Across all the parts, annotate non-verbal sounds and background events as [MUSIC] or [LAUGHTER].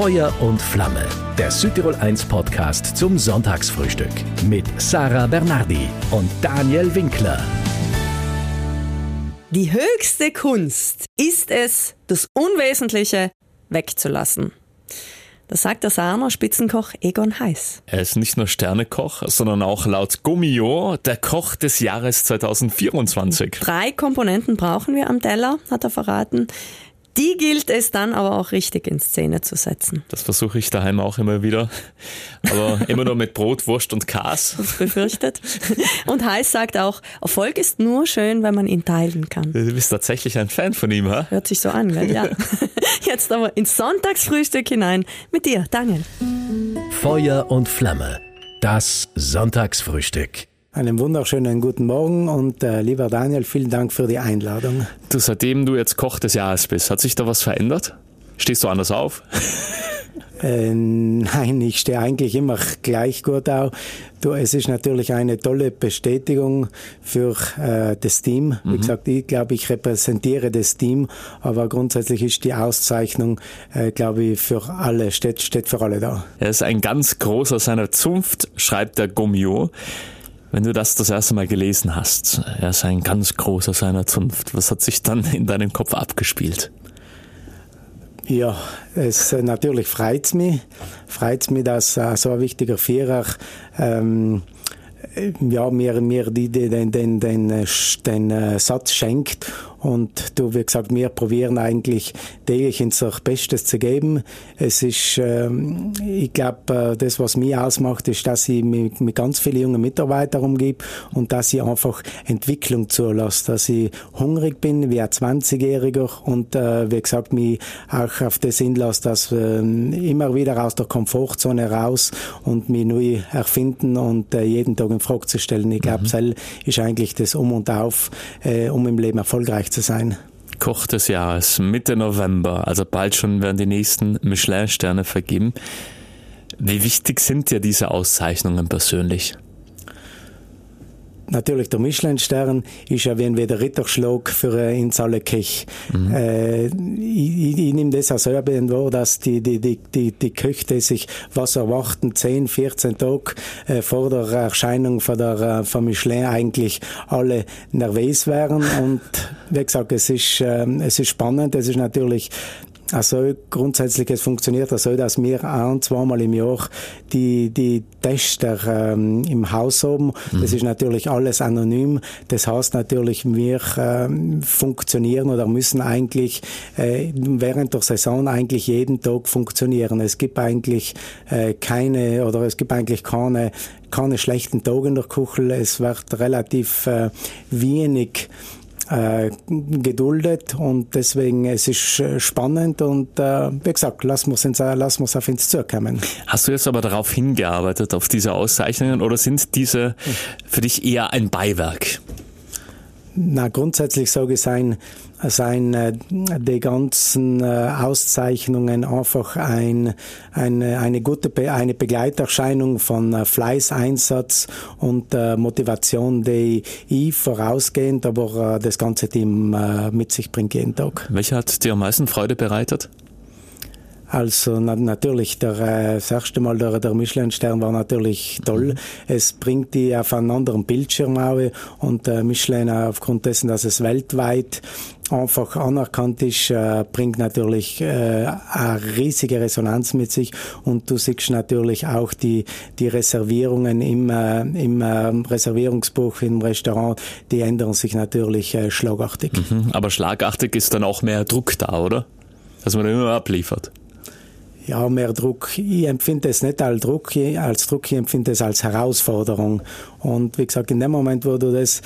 Feuer und Flamme, der Südtirol 1 Podcast zum Sonntagsfrühstück mit Sarah Bernardi und Daniel Winkler. Die höchste Kunst ist es, das Unwesentliche wegzulassen. Das sagt der Sahner Spitzenkoch Egon Heiß. Er ist nicht nur Sternekoch, sondern auch laut Gummio der Koch des Jahres 2024. Drei Komponenten brauchen wir am Teller, hat er verraten. Die gilt es dann aber auch richtig in Szene zu setzen. Das versuche ich daheim auch immer wieder. Aber immer nur mit Brot, Wurst und Kas. [LAUGHS] Das befürchtet. Und Heiß sagt auch, Erfolg ist nur schön, wenn man ihn teilen kann. Du bist tatsächlich ein Fan von ihm, ha? Hört sich so an, gell? Ja. [LAUGHS] Jetzt aber ins Sonntagsfrühstück hinein mit dir, Daniel. Feuer und Flamme, das Sonntagsfrühstück. Einen wunderschönen guten Morgen und äh, lieber Daniel, vielen Dank für die Einladung. Du, seitdem du jetzt Koch des Jahres bist, hat sich da was verändert? Stehst du anders auf? [LAUGHS] Äh, nein, ich stehe eigentlich immer gleich gut auf. Du, es ist natürlich eine tolle Bestätigung für äh, das Team. Wie mhm. gesagt, ich glaube, ich repräsentiere das Team, aber grundsätzlich ist die Auszeichnung, äh, glaube ich, für alle, steht, steht für alle da. Er ist ein ganz großer seiner Zunft, schreibt der Gummio. Wenn du das das erste Mal gelesen hast, er ist ein ganz großer seiner Zunft, was hat sich dann in deinem Kopf abgespielt? Ja, es äh, natürlich freut mich, freut mich, dass äh, so ein wichtiger Vierer ähm, ja, mir, mir die, den, den, den, äh, den äh, Satz schenkt. Und du, wie gesagt, wir probieren eigentlich täglich unser Bestes zu geben. Es ist, ähm, ich glaube, äh, das, was mich ausmacht, ist, dass ich mit, mit ganz vielen jungen Mitarbeitern umgebe und dass ich einfach Entwicklung zulasse, dass ich hungrig bin wie ein 20-Jähriger und, äh, wie gesagt, mich auch auf das hinlasse, dass äh, immer wieder aus der Komfortzone raus und mich neu erfinden und äh, jeden Tag in Frage zu stellen. Ich glaube, mhm. ist eigentlich das Um und Auf, äh, um im Leben erfolgreich zu sein. Koch des Jahres, Mitte November, also bald schon werden die nächsten Michelin-Sterne vergeben. Wie wichtig sind dir diese Auszeichnungen persönlich? Natürlich der Michelin-Stern ist ja wie ein der Ritterschlag für äh, ins alle Kech. Mhm. Äh, ich, ich nehme das auch selber wahr, dass die, die, die, die, die Köche sich was erwarten, 10, 14 Tage äh, vor der Erscheinung von der äh, von Michelin eigentlich alle nervös wären und wie gesagt, es ist, äh, es ist spannend, es ist natürlich also grundsätzlich, es funktioniert so, dass wir ein, zweimal im Jahr die, die Tester ähm, im Haus haben. Mhm. Das ist natürlich alles anonym. Das heißt natürlich, wir ähm, funktionieren oder müssen eigentlich äh, während der Saison eigentlich jeden Tag funktionieren. Es gibt eigentlich äh, keine oder es gibt eigentlich keine keine schlechten Tage in der Kuchel. Es wird relativ äh, wenig äh, geduldet und deswegen es ist äh, spannend und äh, wie gesagt, lassen wir es lassen auf uns zukommen. Hast du jetzt aber darauf hingearbeitet, auf diese Auszeichnungen oder sind diese für dich eher ein Beiwerk? Na, grundsätzlich sage ich sein, sein äh, die ganzen äh, Auszeichnungen einfach ein, eine, eine gute eine Begleiterscheinung von äh, Fleiß, Einsatz und Motivation, die ich vorausgehend, aber das ganze Team äh, mit sich bringt jeden Tag. Welche hat dir am meisten Freude bereitet? Also na, natürlich, der, äh, das erste Mal der, der Michelin-Stern war natürlich toll. Mhm. Es bringt die auf einen anderen Bildschirm auf und äh, Michelin aufgrund dessen, dass es weltweit einfach anerkannt ist, äh, bringt natürlich äh, eine riesige Resonanz mit sich und du siehst natürlich auch die, die Reservierungen im, äh, im äh, Reservierungsbuch im Restaurant, die ändern sich natürlich äh, schlagartig. Mhm, aber schlagartig ist dann auch mehr Druck da, oder? Dass man immer abliefert ja, mehr Druck. Ich empfinde es nicht als Druck, als Druck, ich empfinde es als Herausforderung. Und wie gesagt, in dem Moment, wo du das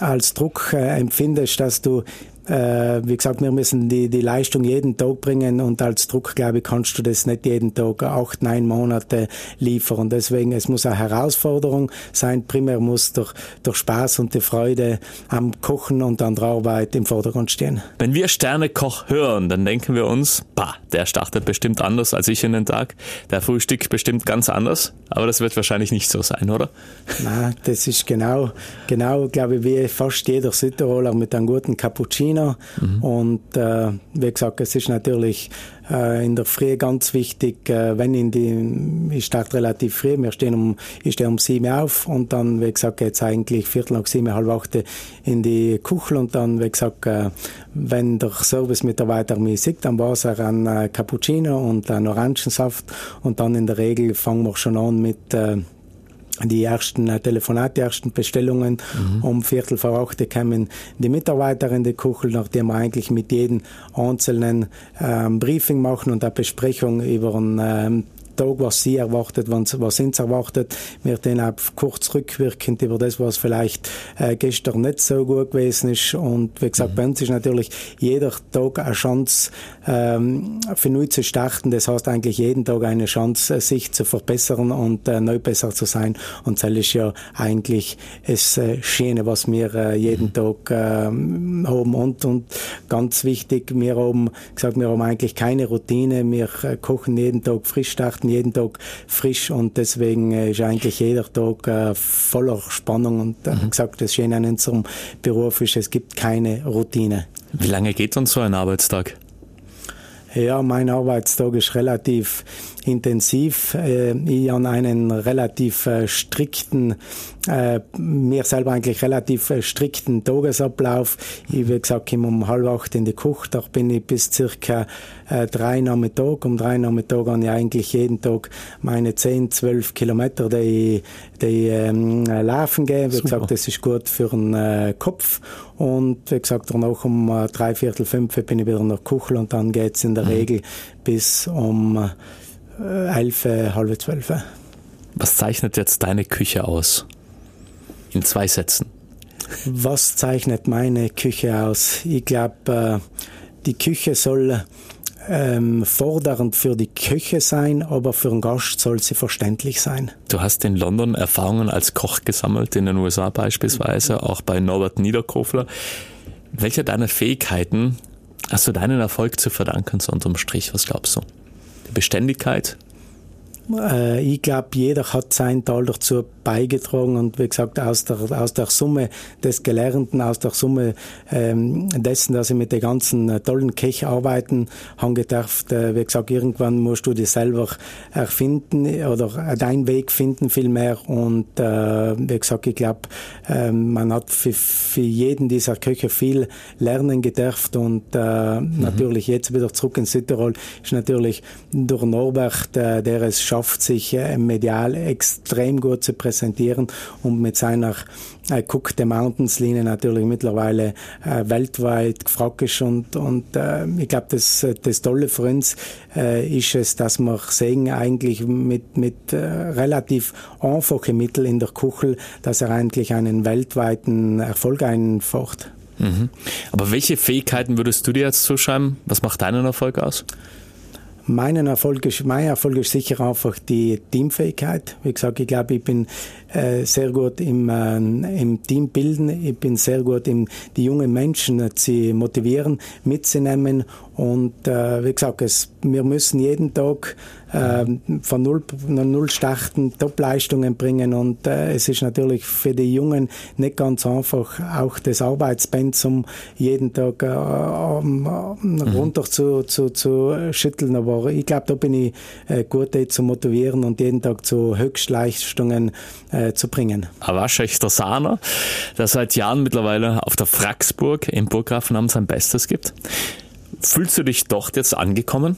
als Druck äh, empfindest, dass du äh, wie gesagt, wir müssen die, die Leistung jeden Tag bringen und als Druck, glaube ich, kannst du das nicht jeden Tag acht, neun Monate liefern. Und deswegen, es muss eine Herausforderung sein. Primär muss der, der Spaß und die Freude am Kochen und an der Arbeit im Vordergrund stehen. Wenn wir Sternekoch hören, dann denken wir uns, bah, der startet bestimmt anders als ich in den Tag. Der Frühstück bestimmt ganz anders. Aber das wird wahrscheinlich nicht so sein, oder? Nein, das ist genau, genau, glaube ich, wie fast jeder Südtiroler mit einem guten Cappuccino Cappuccino. Mhm. Und äh, wie gesagt, es ist natürlich äh, in der Früh ganz wichtig, äh, wenn in die, ich starte relativ früh, wir stehen um, ich stehe um sieben auf und dann, wie gesagt, geht's eigentlich Viertel nach sieben, halb acht in die Kuchel und dann, wie gesagt, äh, wenn der Service-Mitarbeiter mich sieht, dann war es ein äh, Cappuccino und ein Orangensaft und dann in der Regel fangen wir schon an mit äh, die ersten äh, Telefonate, die ersten Bestellungen. Mhm. Um Viertel vor acht kamen die Mitarbeiter in die Kuchel, nachdem wir eigentlich mit jedem einzelnen ähm, Briefing machen und eine Besprechung über einen ähm, Tag, was sie erwartet, was, was uns erwartet. Wir dann auch kurz rückwirkend über das, was vielleicht äh, gestern nicht so gut gewesen ist. Und wie gesagt, mhm. bei uns ist natürlich jeder Tag eine Chance, ähm, für neu zu starten. Das heißt eigentlich jeden Tag eine Chance, sich zu verbessern und äh, neu besser zu sein. Und das ist ja eigentlich das äh, Schöne, was wir äh, jeden mhm. Tag äh, haben. Und, und ganz wichtig, wir haben gesagt, wir haben eigentlich keine Routine. Wir äh, kochen jeden Tag frisch starten arbeiten jeden Tag frisch und deswegen äh, ist eigentlich jeder Tag äh, voller Spannung und äh, mhm. gesagt, das Schöne an unserem Beruf ist, es gibt keine Routine. Wie lange geht dann so ein Arbeitstag? Ja, mein Arbeitstag ist relativ intensiv. Äh, ich habe einen relativ äh, strikten, äh, mir selber eigentlich relativ strikten Tagesablauf. Ich, wie gesagt, komme um halb acht in die Küche, da bin ich bis circa drei Nachmittag. Um drei Nachmittag habe ich eigentlich jeden Tag meine zehn, zwölf Kilometer, die, die ähm, laufen gehen. Wie Super. gesagt, das ist gut für den Kopf. Und wie gesagt, danach um drei Viertel fünf bin ich wieder in der Küche und dann geht's in der mhm. Regel bis um äh, elf, halb zwölf. Was zeichnet jetzt deine Küche aus? In zwei Sätzen. Was zeichnet meine Küche aus? Ich glaube, äh, die Küche soll ähm, fordernd für die Küche sein, aber für den Gast soll sie verständlich sein. Du hast in London Erfahrungen als Koch gesammelt, in den USA beispielsweise, auch bei Norbert Niederkofler. Welche deiner Fähigkeiten hast du deinen Erfolg zu verdanken, so unterm Strich? Was glaubst du? Beständigkeit? Äh, ich glaube, jeder hat seinen Teil dazu beigetragen und wie gesagt, aus der, aus der Summe des Gelernten, aus der Summe ähm, dessen, dass ich mit den ganzen äh, tollen Kech arbeiten habe gedacht, äh, wie gesagt, irgendwann musst du dich selber erfinden oder deinen Weg finden vielmehr und äh, wie gesagt, ich glaube, äh, man hat für, für jeden dieser Köche viel lernen gedurft und äh, mhm. natürlich jetzt wieder zurück in Südtirol ist natürlich durch Norbert, äh, der es schafft, sich äh, medial extrem gut zu präsentieren und mit seiner äh, Cook the Mountains Linie natürlich mittlerweile äh, weltweit gefragt ist und, und ich glaube, das, das Tolle für uns ist es, dass wir sehen eigentlich mit, mit relativ einfachen Mitteln in der Kuchel, dass er eigentlich einen weltweiten Erfolg einfacht. Mhm. Aber welche Fähigkeiten würdest du dir jetzt zuschreiben? Was macht deinen Erfolg aus? Meinen Erfolg ist, mein Erfolg ist sicher einfach die Teamfähigkeit. Wie gesagt, ich glaube, ich bin äh, sehr gut im, äh, im Team bilden. Ich bin sehr gut im, die jungen Menschen zu motivieren, mitzunehmen. Und äh, wie gesagt, es, wir müssen jeden Tag äh, von null, null starten, Top-Leistungen bringen. Und äh, es ist natürlich für die Jungen nicht ganz einfach, auch das Arbeitspensum jeden Tag äh, mhm. runter zu, zu, zu schütteln. Aber ich glaube, da bin ich äh, gut zu motivieren und jeden Tag zu Höchstleistungen äh, zu bringen. Ein waschechter Sahner, der seit Jahren mittlerweile auf der Fraxburg im Burggrafenamt sein Bestes gibt. Fühlst du dich dort jetzt angekommen?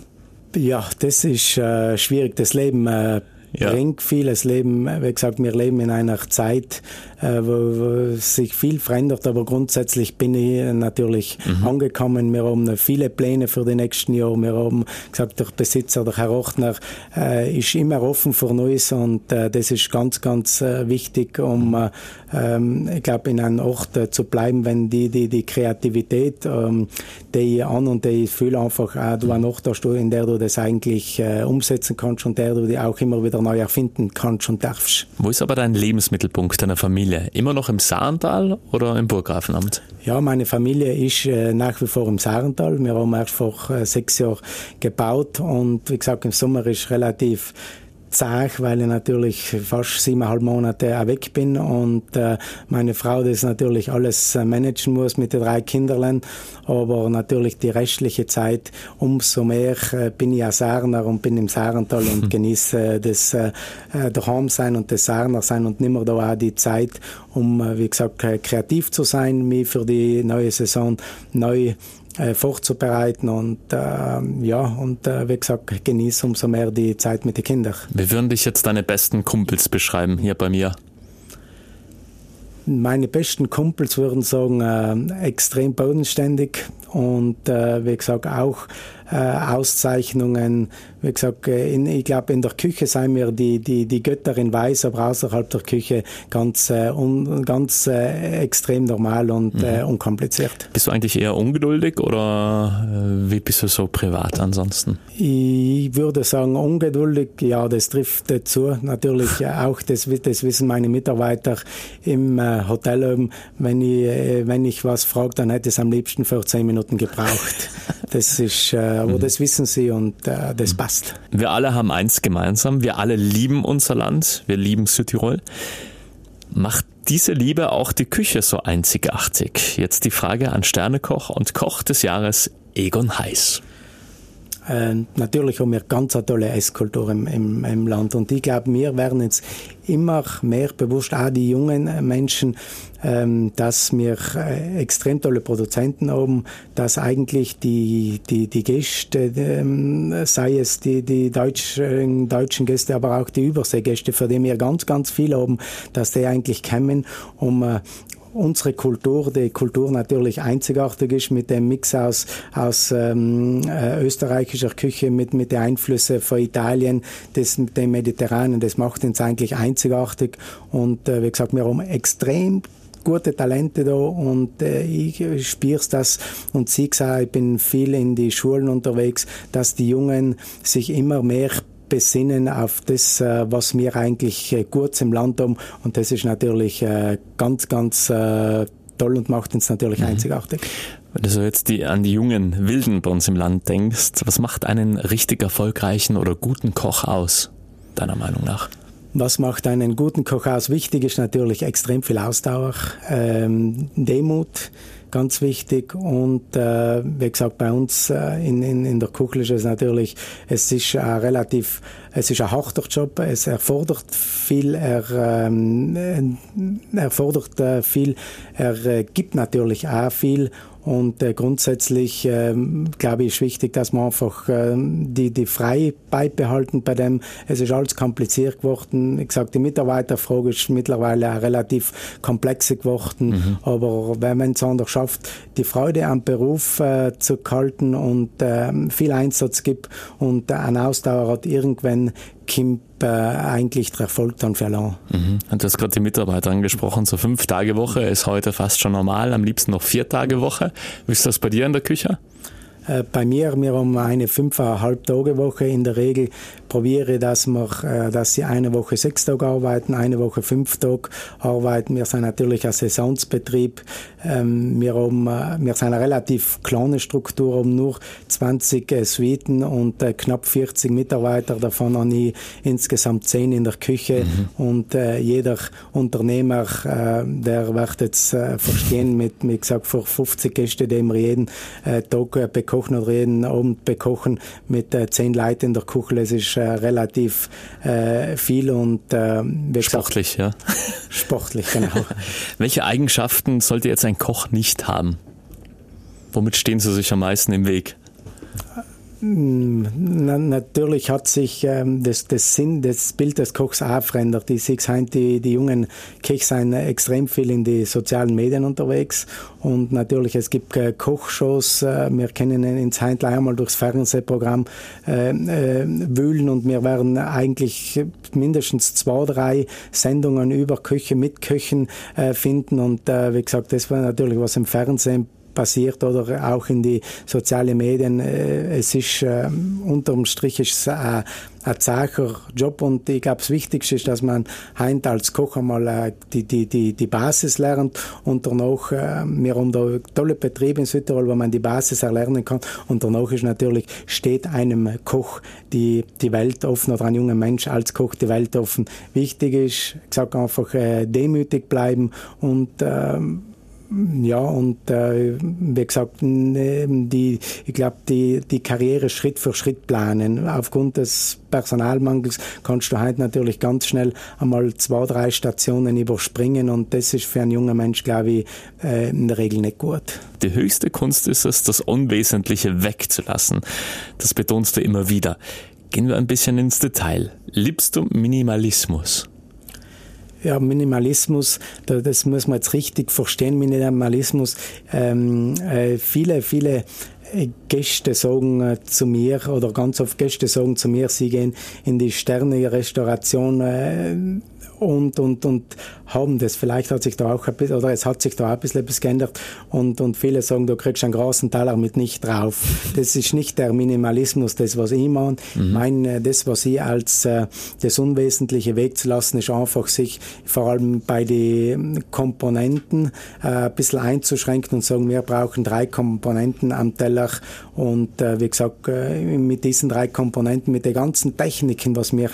Ja, das ist äh, schwierig. Das Leben äh, ja. bringt vieles Leben. Wie gesagt, wir leben in einer Zeit, äh, wo, wo sich viel verändert, aber grundsätzlich bin ich natürlich mhm. angekommen. Wir haben viele Pläne für die nächsten Jahre. Wir haben gesagt, der Besitzer, der Herr Rochner, äh, ist immer offen für Neues und äh, das ist ganz, ganz äh, wichtig, um, äh, ähm, ich glaube, in einem Ort zu bleiben, wenn die, die, die Kreativität, ähm, die an und die ich fühle einfach, äh, du ein Ort hast, in der du das eigentlich äh, umsetzen kannst und der du die auch immer wieder neu erfinden kannst und darfst. Wo ist aber dein Lebensmittelpunkt deiner Familie? Immer noch im Saartal oder im Burggrafenamt? Ja, meine Familie ist äh, nach wie vor im Saartal. Wir haben erst vor äh, sechs Jahren gebaut und wie gesagt, im Sommer ist relativ zart, weil ich natürlich fast siebeneinhalb Monate weg bin und äh, meine Frau das natürlich alles äh, managen muss mit den drei Kinderlein. Aber natürlich die restliche Zeit umso mehr äh, bin ich ein Sarner und bin im Sarental und hm. [LAUGHS] genieße äh, das äh, daheim sein und das Sarner sein und nimmer da auch die Zeit, um, äh, wie gesagt, kreativ zu sein, mich für die neue Saison neu äh, vorzubereiten und äh, ja, und äh, wie gesagt, genieße umso mehr die Zeit mit den Kindern. Wie würden dich jetzt deine besten Kumpels beschreiben hier bei mir? Meine besten Kumpels würden sagen, äh, extrem bodenständig und äh, wie gesagt auch äh, Auszeichnungen. Wie gesagt, äh, in, ich glaube, in der Küche seien wir die, die, die Götterin weiß, aber außerhalb der Küche ganz, äh, un, ganz äh, extrem normal und mhm. äh, unkompliziert. Bist du eigentlich eher ungeduldig oder äh, wie bist du so privat ansonsten? Ich würde sagen, ungeduldig, ja, das trifft dazu. Natürlich [LAUGHS] auch, das, das wissen meine Mitarbeiter im äh, Hotel oben. Wenn ich, wenn ich was frage, dann hätte es am liebsten 14 Minuten gebraucht. Das ist, äh, aber mhm. das wissen sie und äh, das mhm. passt. Wir alle haben eins gemeinsam. Wir alle lieben unser Land. Wir lieben Südtirol. Macht diese Liebe auch die Küche so einzigartig? Jetzt die Frage an Sternekoch und Koch des Jahres Egon Heiß. Äh, natürlich haben wir ganz eine tolle Esskultur im, im, im Land. Und ich glaube, wir werden jetzt immer mehr bewusst, auch die jungen Menschen, ähm, dass wir äh, extrem tolle Produzenten haben, dass eigentlich die, die, die Gäste, ähm, sei es die, die deutschen, deutschen Gäste, aber auch die Überseegäste, für die wir ganz, ganz viel haben, dass die eigentlich kommen, um äh, unsere Kultur, die Kultur natürlich einzigartig ist mit dem Mix aus, aus ähm, äh, österreichischer Küche mit, mit den Einflüssen von Italien, das dem Mediterranen, das macht uns eigentlich einzigartig. Und äh, wie gesagt, wir haben extrem gute Talente da und äh, ich spüre das und sehe auch, ich bin viel in die Schulen unterwegs, dass die Jungen sich immer mehr besinnen auf das, äh, was wir eigentlich äh, gut im Land haben. Und das ist natürlich äh, ganz, ganz toll und macht uns natürlich mhm. einzigartig. Wenn du so jetzt die, an die jungen Wilden bei uns im Land denkst, was macht einen richtig erfolgreichen oder guten Koch aus, deiner Meinung nach? Was macht einen guten Koch aus? Wichtig ist natürlich extrem viel Ausdauer, ähm, Demut, ganz wichtig. Und äh, wie gesagt, bei uns äh, in, in, in der Küche ist es natürlich, es ist äh, relativ, es ist ein harter Job, es erfordert viel, er, ähm, er erfordert äh, viel, er äh, gibt natürlich auch viel und äh, grundsätzlich ähm, glaube ich, ist wichtig, dass man einfach ähm, die, die frei beibehalten bei dem. Es ist alles kompliziert geworden. Ich sage, die Mitarbeiterfrage ist mittlerweile auch relativ komplex geworden. Mhm. Aber wenn man es anders schafft, die Freude am Beruf äh, zu halten und äh, viel Einsatz gibt und äh, eine Ausdauer hat, irgendwann kommt äh, eigentlich der Erfolg dann verloren. Mhm. Und du hast gerade die Mitarbeiter angesprochen, so fünf Tage Woche ist heute fast schon normal, am liebsten noch vier Tage Woche. Wie ist das bei dir in der Küche? Äh, bei mir, wir haben eine fünfeinhalb Tage Woche. In der Regel probiere, dass wir, äh, dass sie eine Woche sechs Tage arbeiten, eine Woche fünf Tage arbeiten. Wir sind natürlich ein Saisonsbetrieb. Ähm, wir haben, äh, wir sind eine relativ kleine Struktur, haben nur 20 Suiten und knapp 40 Mitarbeiter. Davon habe ich insgesamt 10 in der Küche mhm. und jeder Unternehmer, der wird jetzt verstehen mit, wie gesagt, vor 50 Gästen, die wir jeden Tag bekommen kochen oder jeden Abend bekochen mit äh, zehn Leuten in der Küche. Es ist äh, relativ äh, viel und äh, sportlich, ja. [LAUGHS] Sportlich, genau. [LAUGHS] Welche Eigenschaften sollte jetzt ein Koch nicht haben? Womit stehen Sie sich am meisten im Weg? Na, natürlich hat sich ähm, das, das Sinn, das Bild des Kochs auch verändert. Ich sehe die, die jungen Köche sind extrem viel in die sozialen Medien unterwegs und natürlich es gibt äh, Kochshows. Äh, wir können ins Heintl einmal durchs Fernsehprogramm äh, äh, wühlen und wir werden eigentlich mindestens zwei, drei Sendungen über Küche mit Köchen äh, finden und äh, wie gesagt, das war natürlich was im Fernsehen passiert oder auch in die sozialen Medien. Äh, es ist äh, unterm Strich ist es ein, ein zacher Job und ich glaube, das Wichtigste ist, dass man heint als Koch einmal äh, die, die, die, die Basis lernt und danach, äh, wir haben da tolle Betriebe in Südtirol, wo man die Basis erlernen kann und danach ist natürlich, steht einem Koch die, die Welt offen oder ein junger Mensch als Koch die Welt offen. Wichtig ist, ich sage einfach, äh, demütig bleiben und ähm, ja, und äh, wie gesagt, die, ich glaube, die, die Karriere Schritt für Schritt planen. Aufgrund des Personalmangels kannst du heute natürlich ganz schnell einmal zwei, drei Stationen überspringen und das ist für einen jungen Mensch, glaube ich, äh, in der Regel nicht gut. Die höchste Kunst ist es, das Unwesentliche wegzulassen. Das betonst du immer wieder. Gehen wir ein bisschen ins Detail. Liebst du Minimalismus? Ja, Minimalismus, das muss man jetzt richtig verstehen, Minimalismus. Ähm, äh, viele, viele äh, Gäste sagen äh, zu mir oder ganz oft Gäste sagen zu mir, sie gehen in die Sterne-Restauration äh, und, und, und haben das. Vielleicht hat sich da auch ein bisschen, oder es hat sich da auch ein bisschen etwas geändert und, und viele sagen, du kriegst einen großen Teller mit nicht drauf. Das ist nicht der Minimalismus, das, was ich meine. Mhm. meine, das, was ich als äh, das Unwesentliche wegzulassen, ist einfach sich vor allem bei den Komponenten äh, ein bisschen einzuschränken und sagen, wir brauchen drei Komponenten am Teller und äh, wie gesagt, äh, mit diesen drei Komponenten, mit den ganzen Techniken, was wir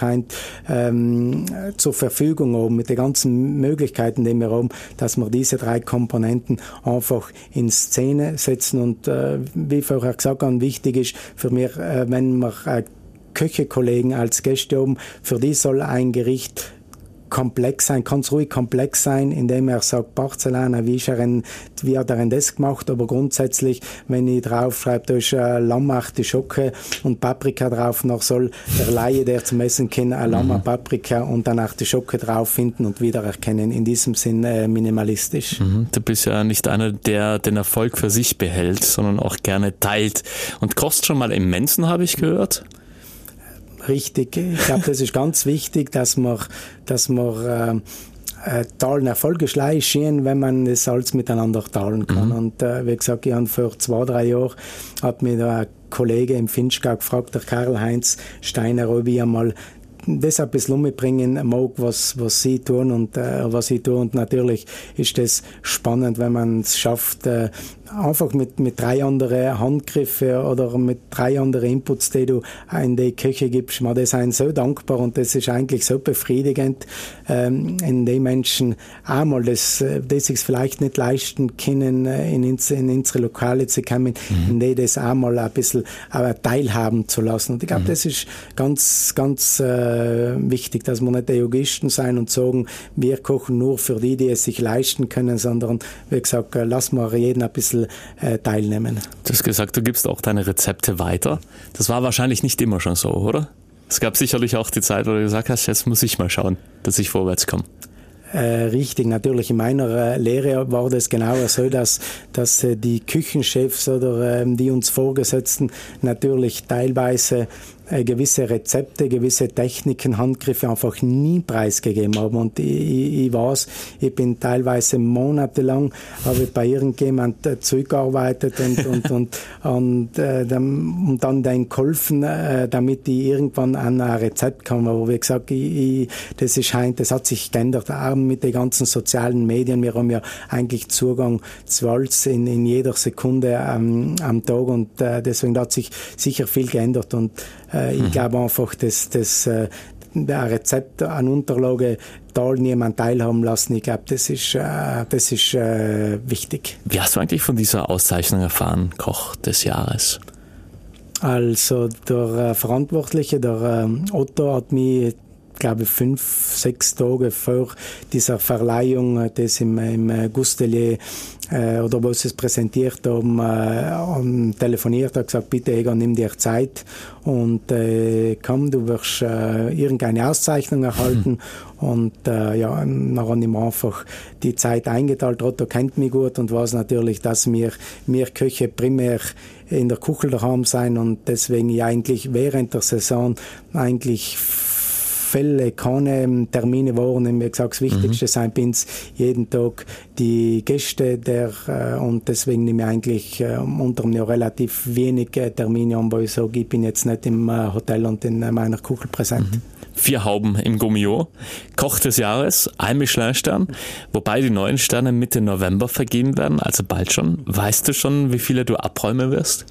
ähm, zur Verfügung haben, mit den ganzen Möglichkeiten, die wir haben, dass wir diese drei Komponenten einfach in Szene setzen. Und äh, wie vorher gesagt habe, wichtig ist für mich, äh, wenn wir äh, Köchekollegen als Gäste haben, für die soll ein Gericht komplex sein, kann es ruhig komplex sein, indem er sagt, Porzellan, wie, ist er in, wie hat er denn das gemacht, aber grundsätzlich, wenn ich draufschreibe, da ist äh, Schocke und Paprika drauf, noch soll der Laie, der zum Essen kennt, ein Lammer, mhm. Paprika und dann Schocke drauf finden und wiedererkennen. In diesem Sinn äh, minimalistisch. Mhm. Du bist ja nicht einer, der den Erfolg für sich behält, sondern auch gerne teilt. Und kostet schon mal im Mensen, habe ich gehört? Richtig. Ich glaube, das ist ganz wichtig, dass man, dass man äh, äh, teilen Erfolge schleichen, wenn man es alles miteinander teilen kann. Mhm. Und äh, wie gesagt, ich habe vor zwei, drei Jahren hat mir da ein Kollege im Finchgau gefragt, der Karl-Heinz Steiner, ob ich einmal das ein bisschen umbringen mag, was, was sie tun und äh, was ich tue. Und natürlich ist das spannend, wenn man es schafft, äh, einfach mit, mit drei anderen Handgriffen oder mit drei anderen Inputs, die du in die Küche gibst, man das einen so dankbar und das ist eigentlich so befriedigend, ähm, in den Menschen einmal das, äh, die sich vielleicht nicht leisten können, äh, in, ins, in unsere Lokale zu kommen, mhm. in die das einmal ein bisschen äh, teilhaben zu lassen. Und ich glaube, mhm. das ist ganz, ganz äh, wichtig, dass wir nicht Egoisten sein und sagen, wir kochen nur für die, die es sich leisten können, sondern wie gesagt, lassen wir jeden ein bisschen äh, teilnehmen. Du hast gesagt, du gibst auch deine Rezepte weiter. Das war wahrscheinlich nicht immer schon so, oder? Es gab sicherlich auch die Zeit, wo du gesagt hast, jetzt muss ich mal schauen, dass ich vorwärts komme. Äh, richtig, natürlich in meiner äh, Lehre war das genau so, dass, dass äh, die Küchenchefs oder ähm, die uns Vorgesetzten natürlich teilweise gewisse Rezepte, gewisse Techniken, Handgriffe einfach nie preisgegeben haben. Und ich, ich, ich weiß, ich bin teilweise monatelang habe bei irgendjemand äh, zurückgearbeitet und, [LAUGHS] und, und, und, äh, und dann den geholfen, äh, damit ich irgendwann an ein Rezept komme. Aber wie gesagt, ich, ich, das ist das hat sich geändert, auch mit den ganzen sozialen Medien. Wir haben ja eigentlich Zugang zu alles in, in jeder Sekunde ähm, am Tag und äh, deswegen hat sich sicher viel geändert und äh, ich mhm. glaube einfach, dass das äh, ein Rezept an Unterlage da niemand teilhaben lassen. Ich glaube, das ist, äh, das ist äh, wichtig. Wie hast du eigentlich von dieser Auszeichnung erfahren, Koch des Jahres? Also der äh, Verantwortliche, der äh, Otto, hat mich glaube fünf, sechs Tage vor dieser Verleihung, äh, das im, im Gustelier äh, oder wo sie es präsentiert haben, äh, telefoniert, hat gesagt, bitte Egon, nimm dir Zeit und äh, komm, du wirst äh, irgendeine Auszeichnung erhalten. Mhm. [LAUGHS] Und äh, ja, dann habe ich mir einfach die Zeit eingeteilt. Otto kennt mich gut und weiß natürlich, dass wir, wir Köche primär in der Kuchel daheim sein und deswegen eigentlich während der Saison eigentlich Fälle keine Termine waren. Wie gesagt, das Wichtigste mhm. sein bei uns jeden Tag die Gäste der, äh, und deswegen nehme ich eigentlich äh, unter mir relativ wenig äh, Termine an, wo ich sage, ich bin jetzt nicht im äh, Hotel und in meiner Kuchel präsent. Mhm vier Hauben im Gummio. Koch des Jahres, ein Michelin-Stern, wobei die neuen Sterne Mitte November vergeben werden, also bald schon. Weißt du schon, wie viele du abräumen wirst?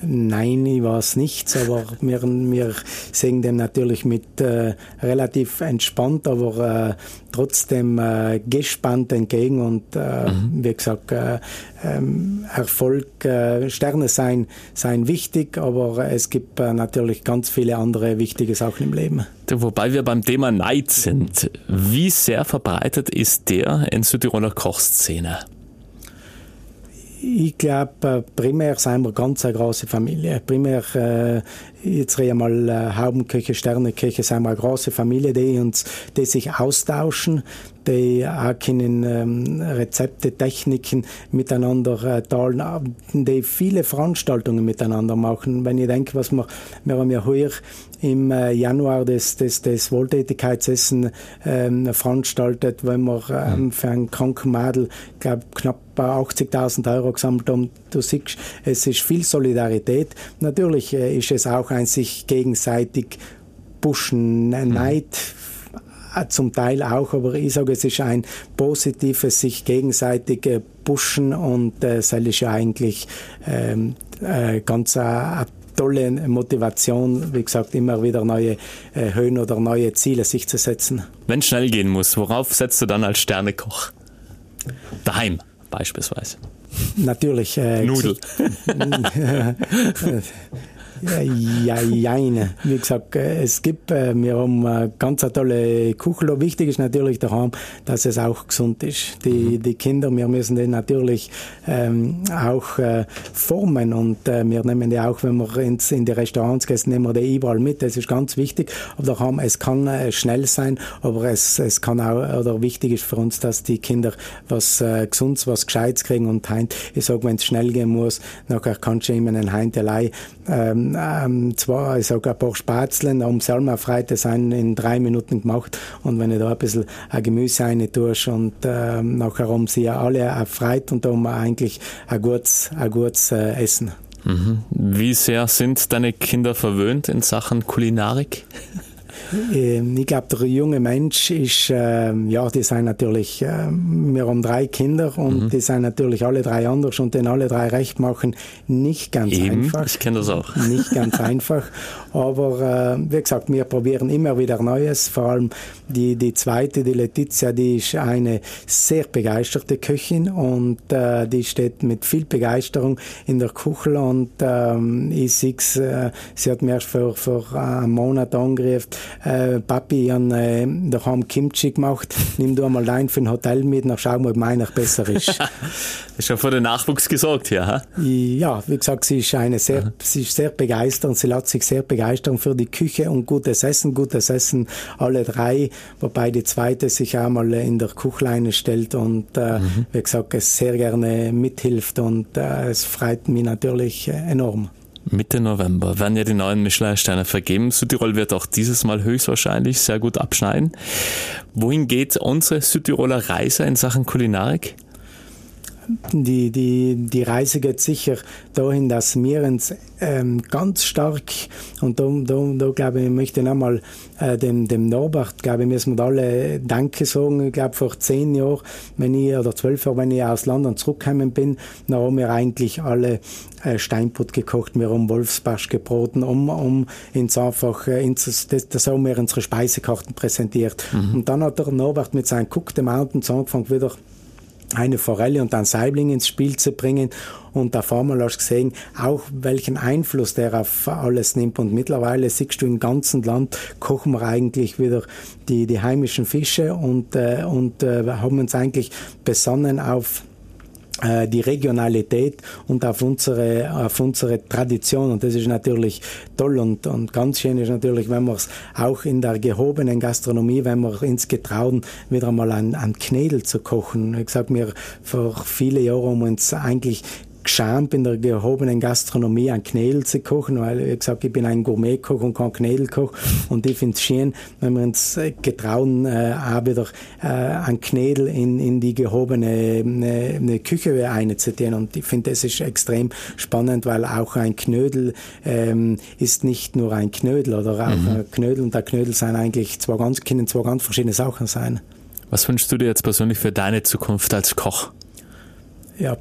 Nein, ich weiß nichts, aber wir, wir sehen dem natürlich mit äh, relativ entspannt, aber äh, trotzdem äh, gespannt entgegen und äh, mhm. wie gesagt, äh, ähm, Erfolg, äh, Sterne sein, sein wichtig, aber es gibt natürlich ganz viele andere wichtige Sachen im Leben. Wobei wir beim Thema Neid sind, wie sehr verbreitet ist der in Südtiroler Kochszene? Ich glaube, primär sind wir ganz eine große Familie. Primär, äh, jetzt reden wir mal äh, Haubenköche, Sterneköche, sind wir eine große Familie, die uns, die sich austauschen, die auch können ähm, Rezepte, Techniken miteinander äh, teilen, die viele Veranstaltungen miteinander machen. Wenn ich denke, was wir, wir haben ja heuer im äh, Januar das, das, das Wohltätigkeitsessen ähm, veranstaltet, weil wir ähm, für einen kranken Mädel, glaube knapp 80.000 Euro gesammelt haben. Du siehst, es ist viel Solidarität. Natürlich äh, ist es auch ein sich gegenseitig pushen, mhm. Neid äh, zum Teil auch, aber ich sage, es ist ein positives sich gegenseitig pushen und äh, das ist ja eigentlich ähm, äh, ganz eine tolle Motivation, wie gesagt, immer wieder neue äh, Höhen oder neue Ziele sich zu setzen. Wenn es schnell gehen muss, worauf setzt du dann als Sternekoch? Daheim beispielsweise. Natürlich. Äh, Nudel. [LAUGHS] [LAUGHS] Ja, jein. Wie gesagt, äh, es gibt, äh, wir haben eine ganz tolle Kuchel. Wichtig ist natürlich daheim, dass es auch gesund ist. Die, mhm. die Kinder, wir müssen die natürlich ähm, auch äh, formen und äh, wir nehmen die auch, wenn wir ins, in die Restaurants gehen, nehmen wir die überall mit. Das ist ganz wichtig. Aber daheim, es kann äh, schnell sein, aber es, es kann auch, oder wichtig ist für uns, dass die Kinder was äh, Gesundes, was Gescheites kriegen und heint, ich sage, wenn es schnell gehen muss, nachher kannst du ihm einen Heint allein ähm, ähm, zwar sogar ein paar Spätzlen am Salmafreite sind in drei Minuten gemacht und wenn ich da ein bisschen ein Gemüse rein tust und ähm, nachher haben sie ja alle erfreut und da haben wir eigentlich ein gutes, ein gutes äh, Essen. Mhm. Wie sehr sind deine Kinder verwöhnt in Sachen Kulinarik? Ähm, ich glaube, der junge Mensch ist, äh, ja, die sind natürlich, äh, wir haben drei Kinder und mhm. die sind natürlich alle drei anders und den alle drei recht machen, nicht ganz Eben, einfach. Ich kenne das auch. Nicht ganz [LAUGHS] einfach. Aber äh, wie gesagt, wir probieren immer wieder Neues. Vor allem die, die zweite, die Letizia, die ist eine sehr begeisterte Köchin und äh, die steht mit viel Begeisterung in der Kuchel und ähm, ich sehe äh, sie hat mir erst vor, vor einem Monat angerufen, äh, Papi, habe äh, daheim Kimchi gemacht, nimm du einmal dein für ein Hotel mit, dann schau mal, ob meiner besser ist. [LAUGHS] ist schon für den Nachwuchs gesorgt ha? Ja, wie gesagt, sie ist eine sehr, sie ist sehr begeistert und sie lässt sich sehr begeistern für die Küche und gutes Essen, gutes Essen, alle drei, wobei die zweite sich auch mal in der Kuchleine stellt und, äh, mhm. wie gesagt, es sehr gerne mithilft und äh, es freut mich natürlich äh, enorm. Mitte November werden ja die neuen Michelin-Sterne vergeben. Südtirol wird auch dieses Mal höchstwahrscheinlich sehr gut abschneiden. Wohin geht unsere Südtiroler Reise in Sachen Kulinarik? Die, die, die Reise geht sicher dahin, dass wir uns ähm, ganz stark, und da, da, da glaube ich, ich möchte nochmal äh, dem, dem Norbert, glaube ich, müssen wir alle Danke sagen. Ich glaube, vor zehn Jahren, wenn ich, oder zwölf Jahren, wenn ich aus London zurückgekommen bin, dann haben wir eigentlich alle äh, Steinput gekocht, wir haben Wolfsbarsch gebraten, um, um ins einfach, äh, ins, das, das haben wir unsere Speisekarten präsentiert. Mhm. Und dann hat der Norbert mit seinen Cook the Mountains angefangen, wieder eine Forelle und ein Saibling ins Spiel zu bringen. Und auf einmal hast du gesehen, auch welchen Einfluss der auf alles nimmt. Und mittlerweile siehst du im ganzen Land, kochen wir eigentlich wieder die, die heimischen Fische und, äh, und äh, haben uns eigentlich besonnen auf die Regionalität und auf unsere, auf unsere Tradition. Und das ist natürlich toll und, und ganz schön ist natürlich, wenn wir es auch in der gehobenen Gastronomie, wenn wir ins getrauen, wieder einmal an, an Knädel zu kochen. Ich sag mir, vor viele Jahren haben wir uns eigentlich geschämt, in der gehobenen Gastronomie ein Knädel zu kochen, weil, wie gesagt, ich bin ein Gourmetkoch und kein Knädelkoch und ich finde es schön, wenn wir uns getrauen, äh, auch wieder äh, ein Knädel in, in die gehobene äh, Küche einzutun und ich finde, das ist extrem spannend, weil auch ein Knödel ähm, ist nicht nur ein Knödel oder auch mhm. ein Knödel und der Knödel sind eigentlich zwei ganz, können zwei ganz verschiedene Sachen sein. Was wünschst du dir jetzt persönlich für deine Zukunft als Koch? Ja,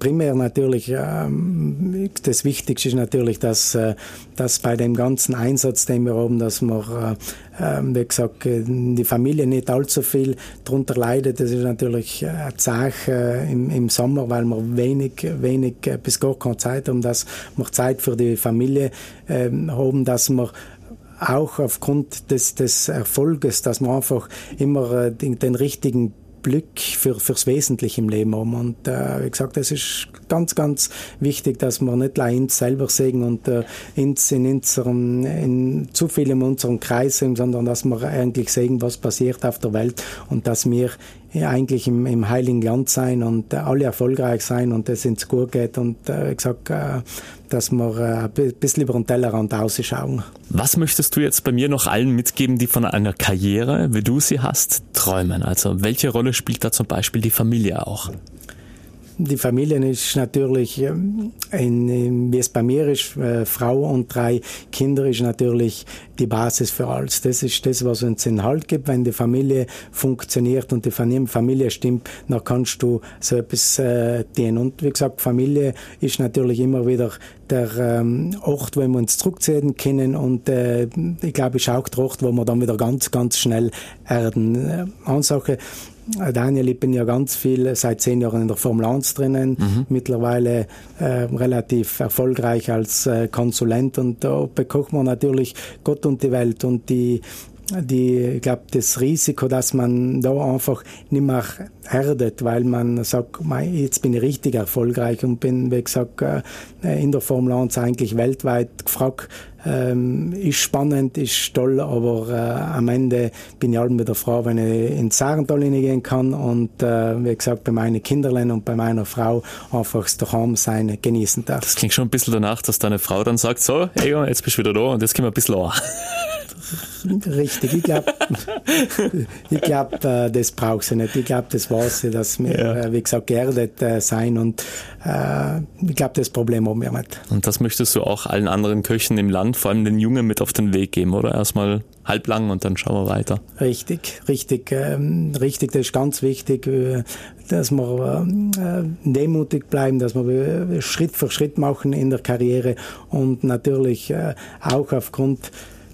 primär natürlich, ähm, das Wichtigste ist natürlich, dass, äh, dass bei dem ganzen Einsatz, den wir haben, dass wir, äh, ähm, wie gesagt, äh, die Familie nicht allzu viel darunter leidet. Das ist natürlich eine Sache im, im Sommer, weil wir wenig, wenig bis gar keine Zeit haben, dass wir Zeit für die Familie ähm, haben, dass wir auch aufgrund des, des Erfolges, dass wir einfach immer den, den richtigen Blick für, fürs Wesentliche im Leben haben. Und äh, wie gesagt, es ist ganz, ganz wichtig, dass wir nicht allein selber sehen und äh, ins, in, unserem, in zu viel in unserem Kreis sind, sondern dass wir eigentlich sehen, was passiert auf der Welt und dass wir eigentlich im, im Heiligen Land sein und äh, alle erfolgreich sein und es uns gut geht und äh, wie gesagt, äh, dass wir äh, ein bisschen über den Tellerrand ausschauen. Was möchtest du jetzt bei mir noch allen mitgeben, die von einer Karriere, wie du sie hast, träumen? Also welche Rolle spielt da zum Beispiel die Familie auch? Die Familie ist natürlich, ähm, in, wie es bei mir ist, äh, Frau und drei Kinder ist natürlich die Basis für alles. Das ist das, was uns den Halt gibt. Wenn die Familie funktioniert und die Familie stimmt, dann kannst du so etwas äh, dienen. Und wie gesagt, Familie ist natürlich immer wieder der ähm, Ort, wo wir uns zurückziehen können und äh, ich glaube, ist auch der Ort, wo wir dann wieder ganz, ganz schnell erden. Äh, Ansache, Daniel, ich bin ja ganz viel seit zehn Jahren in der Formel 1 drinnen, mhm. mittlerweile äh, relativ erfolgreich als äh, Konsulent und da bekocht man natürlich Gott und die Welt und die die, ich glaube, das Risiko, dass man da einfach nicht mehr erdet, weil man sagt, jetzt bin ich richtig erfolgreich und bin, wie gesagt, äh, in der Formel 1 eigentlich weltweit gefragt, ähm, ist spannend, ist toll, aber äh, am Ende bin ich halt wieder froh, wenn ich ins Sarental gehen kann und äh, wie gesagt bei meinen Kinderlein und bei meiner Frau einfach das daheim sein genießen darf. Das klingt schon ein bisschen danach, dass deine Frau dann sagt, so, Egon, jetzt bist du wieder da und jetzt können wir ein bisschen an. Richtig, ich glaube, [LAUGHS] ich glaub, äh, das braucht sie nicht. Ich glaube, das war sie, dass wir, ja. äh, wie gesagt, geerdet äh, sein und äh, ich glaube, das Problem haben wir nicht. Und das möchtest du auch allen anderen Köchen im Land, vor allem den Jungen, mit auf den Weg geben, oder? Erstmal halblang und dann schauen wir weiter. Richtig, richtig, ähm, richtig, das ist ganz wichtig, äh, dass wir äh, demutig bleiben, dass wir Schritt für Schritt machen in der Karriere und natürlich auch aufgrund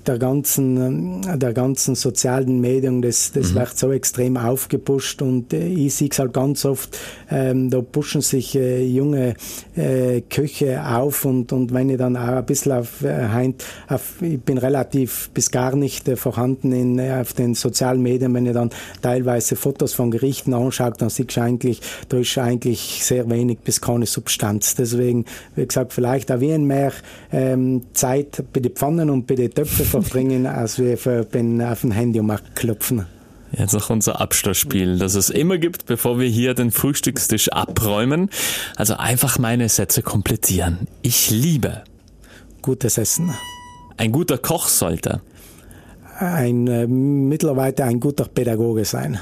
der ganzen, äh, der ganzen sozialen Medien, das, das mhm. wird so extrem aufgepusht und äh, ich sehe es halt ganz oft, ähm, da pushen sich äh, junge äh, Köche auf und, und wenn ich dann auch ein bisschen auf, äh, auf ich bin relativ bis gar nicht äh, vorhanden in, äh, auf den sozialen Medien, wenn ich dann teilweise Fotos von Gerichten anschaue, dann siehst du eigentlich, da ist eigentlich sehr wenig bis keine Substanz. Deswegen, wie gesagt, vielleicht auch wie mehr ähm, Zeit bei den Pfannen und bei den Töpfen verbringen, als wir bin auf dem Handy um klopfen. Jetzt noch unser Abschlussspiel, das es immer gibt, bevor wir hier den Frühstückstisch abräumen. Also einfach meine Sätze komplettieren. Ich liebe gutes Essen. Ein guter Koch sollte ein äh, mittlerweile ein guter Pädagoge sein.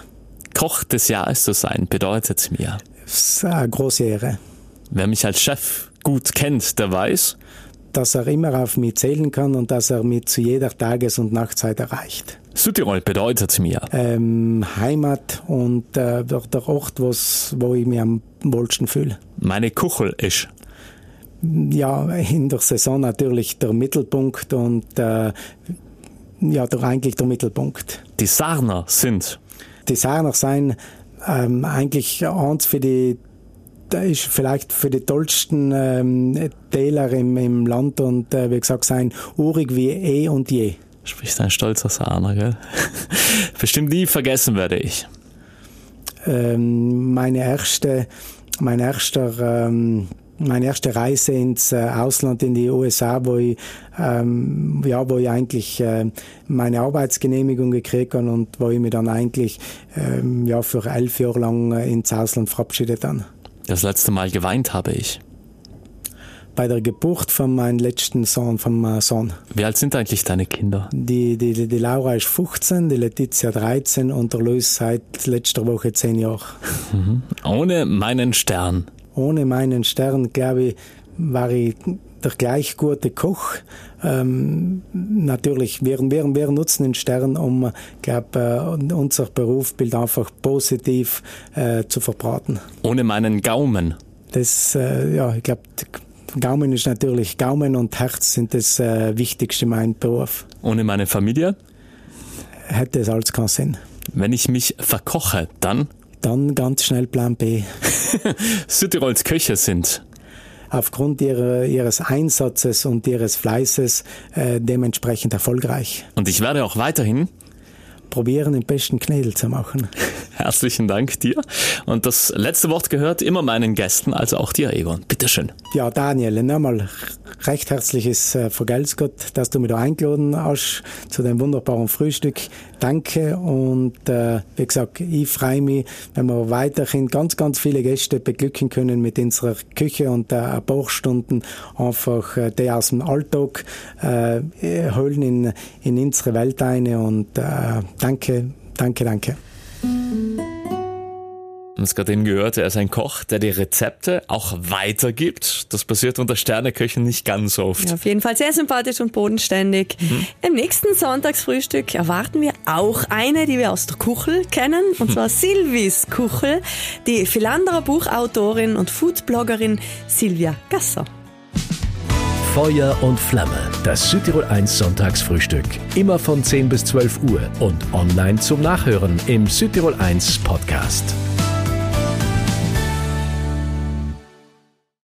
Koch des Jahres zu sein bedeutet mir. Das ist eine große Ehre. Wer mich als Chef gut kennt, der weiß, dass er immer auf mich zählen kann und dass er mich zu jeder Tages- und Nachtzeit erreicht. Südtirol bedeutet mir? Ähm, Heimat und äh, der, Ort, wo ich mich am wohlsten fühle. Meine Kuchel ist? Ja, in der Saison natürlich der Mittelpunkt und äh, ja, der, eigentlich der Mittelpunkt. Die Sarner sind? Die Sarner sind ähm, eigentlich eins für die da ist vielleicht für die tollsten ähm, Täler im, im Land und äh, wie gesagt sein urig wie eh und je. Spricht ein stolzer Sahner, gell? [LAUGHS] Bestimmt nie vergessen werde ich. Ähm, meine erste, mein erster, ähm, meine erste Reise ins äh, Ausland in die USA, wo ich, ähm, ja, wo ich eigentlich äh, meine Arbeitsgenehmigung gekriegt habe und wo ich mich dann eigentlich ähm, ja, für elf Jahre lang äh, ins Ausland verabschiedet habe. Das letzte Mal geweint habe ich. bei der Geburt von meinem letzten Sohn, vom Sohn. Wie alt sind eigentlich deine Kinder? Die, die, die Laura ist 15, die Letizia 13 und der Luis seit letzter Woche 10 Jahre. Mhm. Ohne meinen Stern. Ohne meinen Stern, glaube ich, war ich der gleich gute Koch. Ähm, natürlich, wir, wir, wir nutzen den Stern, um glaub, äh, unser Berufsbild einfach positiv äh, zu verbraten. Ohne meinen Gaumen. Das, äh, ja, ich glaube, Gaumen ist natürlich Gaumen und Herz sind das äh, Wichtigste in meinem Beruf. Ohne meine Familie? Hätte es alles keinen Sinn. Wenn ich mich verkoche, dann? Dann ganz schnell Plan B. [LAUGHS] Südtirols Köche sind aufgrund ihrer, ihres Einsatzes und ihres Fleißes äh, dementsprechend erfolgreich. Und ich werde auch weiterhin probieren, den besten Knädel zu machen. [LAUGHS] Herzlichen Dank dir. Und das letzte Wort gehört immer meinen Gästen, also auch dir, Egon. Bitteschön. Ja, Daniel, nochmal recht herzliches äh, dass du mich da eingeladen hast zu dem wunderbaren Frühstück. Danke und äh, wie gesagt, ich freue mich, wenn wir weiterhin ganz, ganz viele Gäste beglücken können mit unserer Küche und äh, ein paar Stunden einfach äh, die aus dem Alltag äh, holen in, in unsere Welt ein und äh, danke, danke, danke haben es gerade eben gehört, er ist ein Koch, der die Rezepte auch weitergibt. Das passiert unter Sterneköchen nicht ganz oft. Ja, auf jeden Fall sehr sympathisch und bodenständig. Mhm. Im nächsten Sonntagsfrühstück erwarten wir auch eine, die wir aus der Kuchel kennen, und zwar Silvis Kuchel, die Philanderer Buchautorin und Foodbloggerin Silvia Gasser. Feuer und Flamme, das Südtirol 1 Sonntagsfrühstück. Immer von 10 bis 12 Uhr und online zum Nachhören im Südtirol 1 Podcast.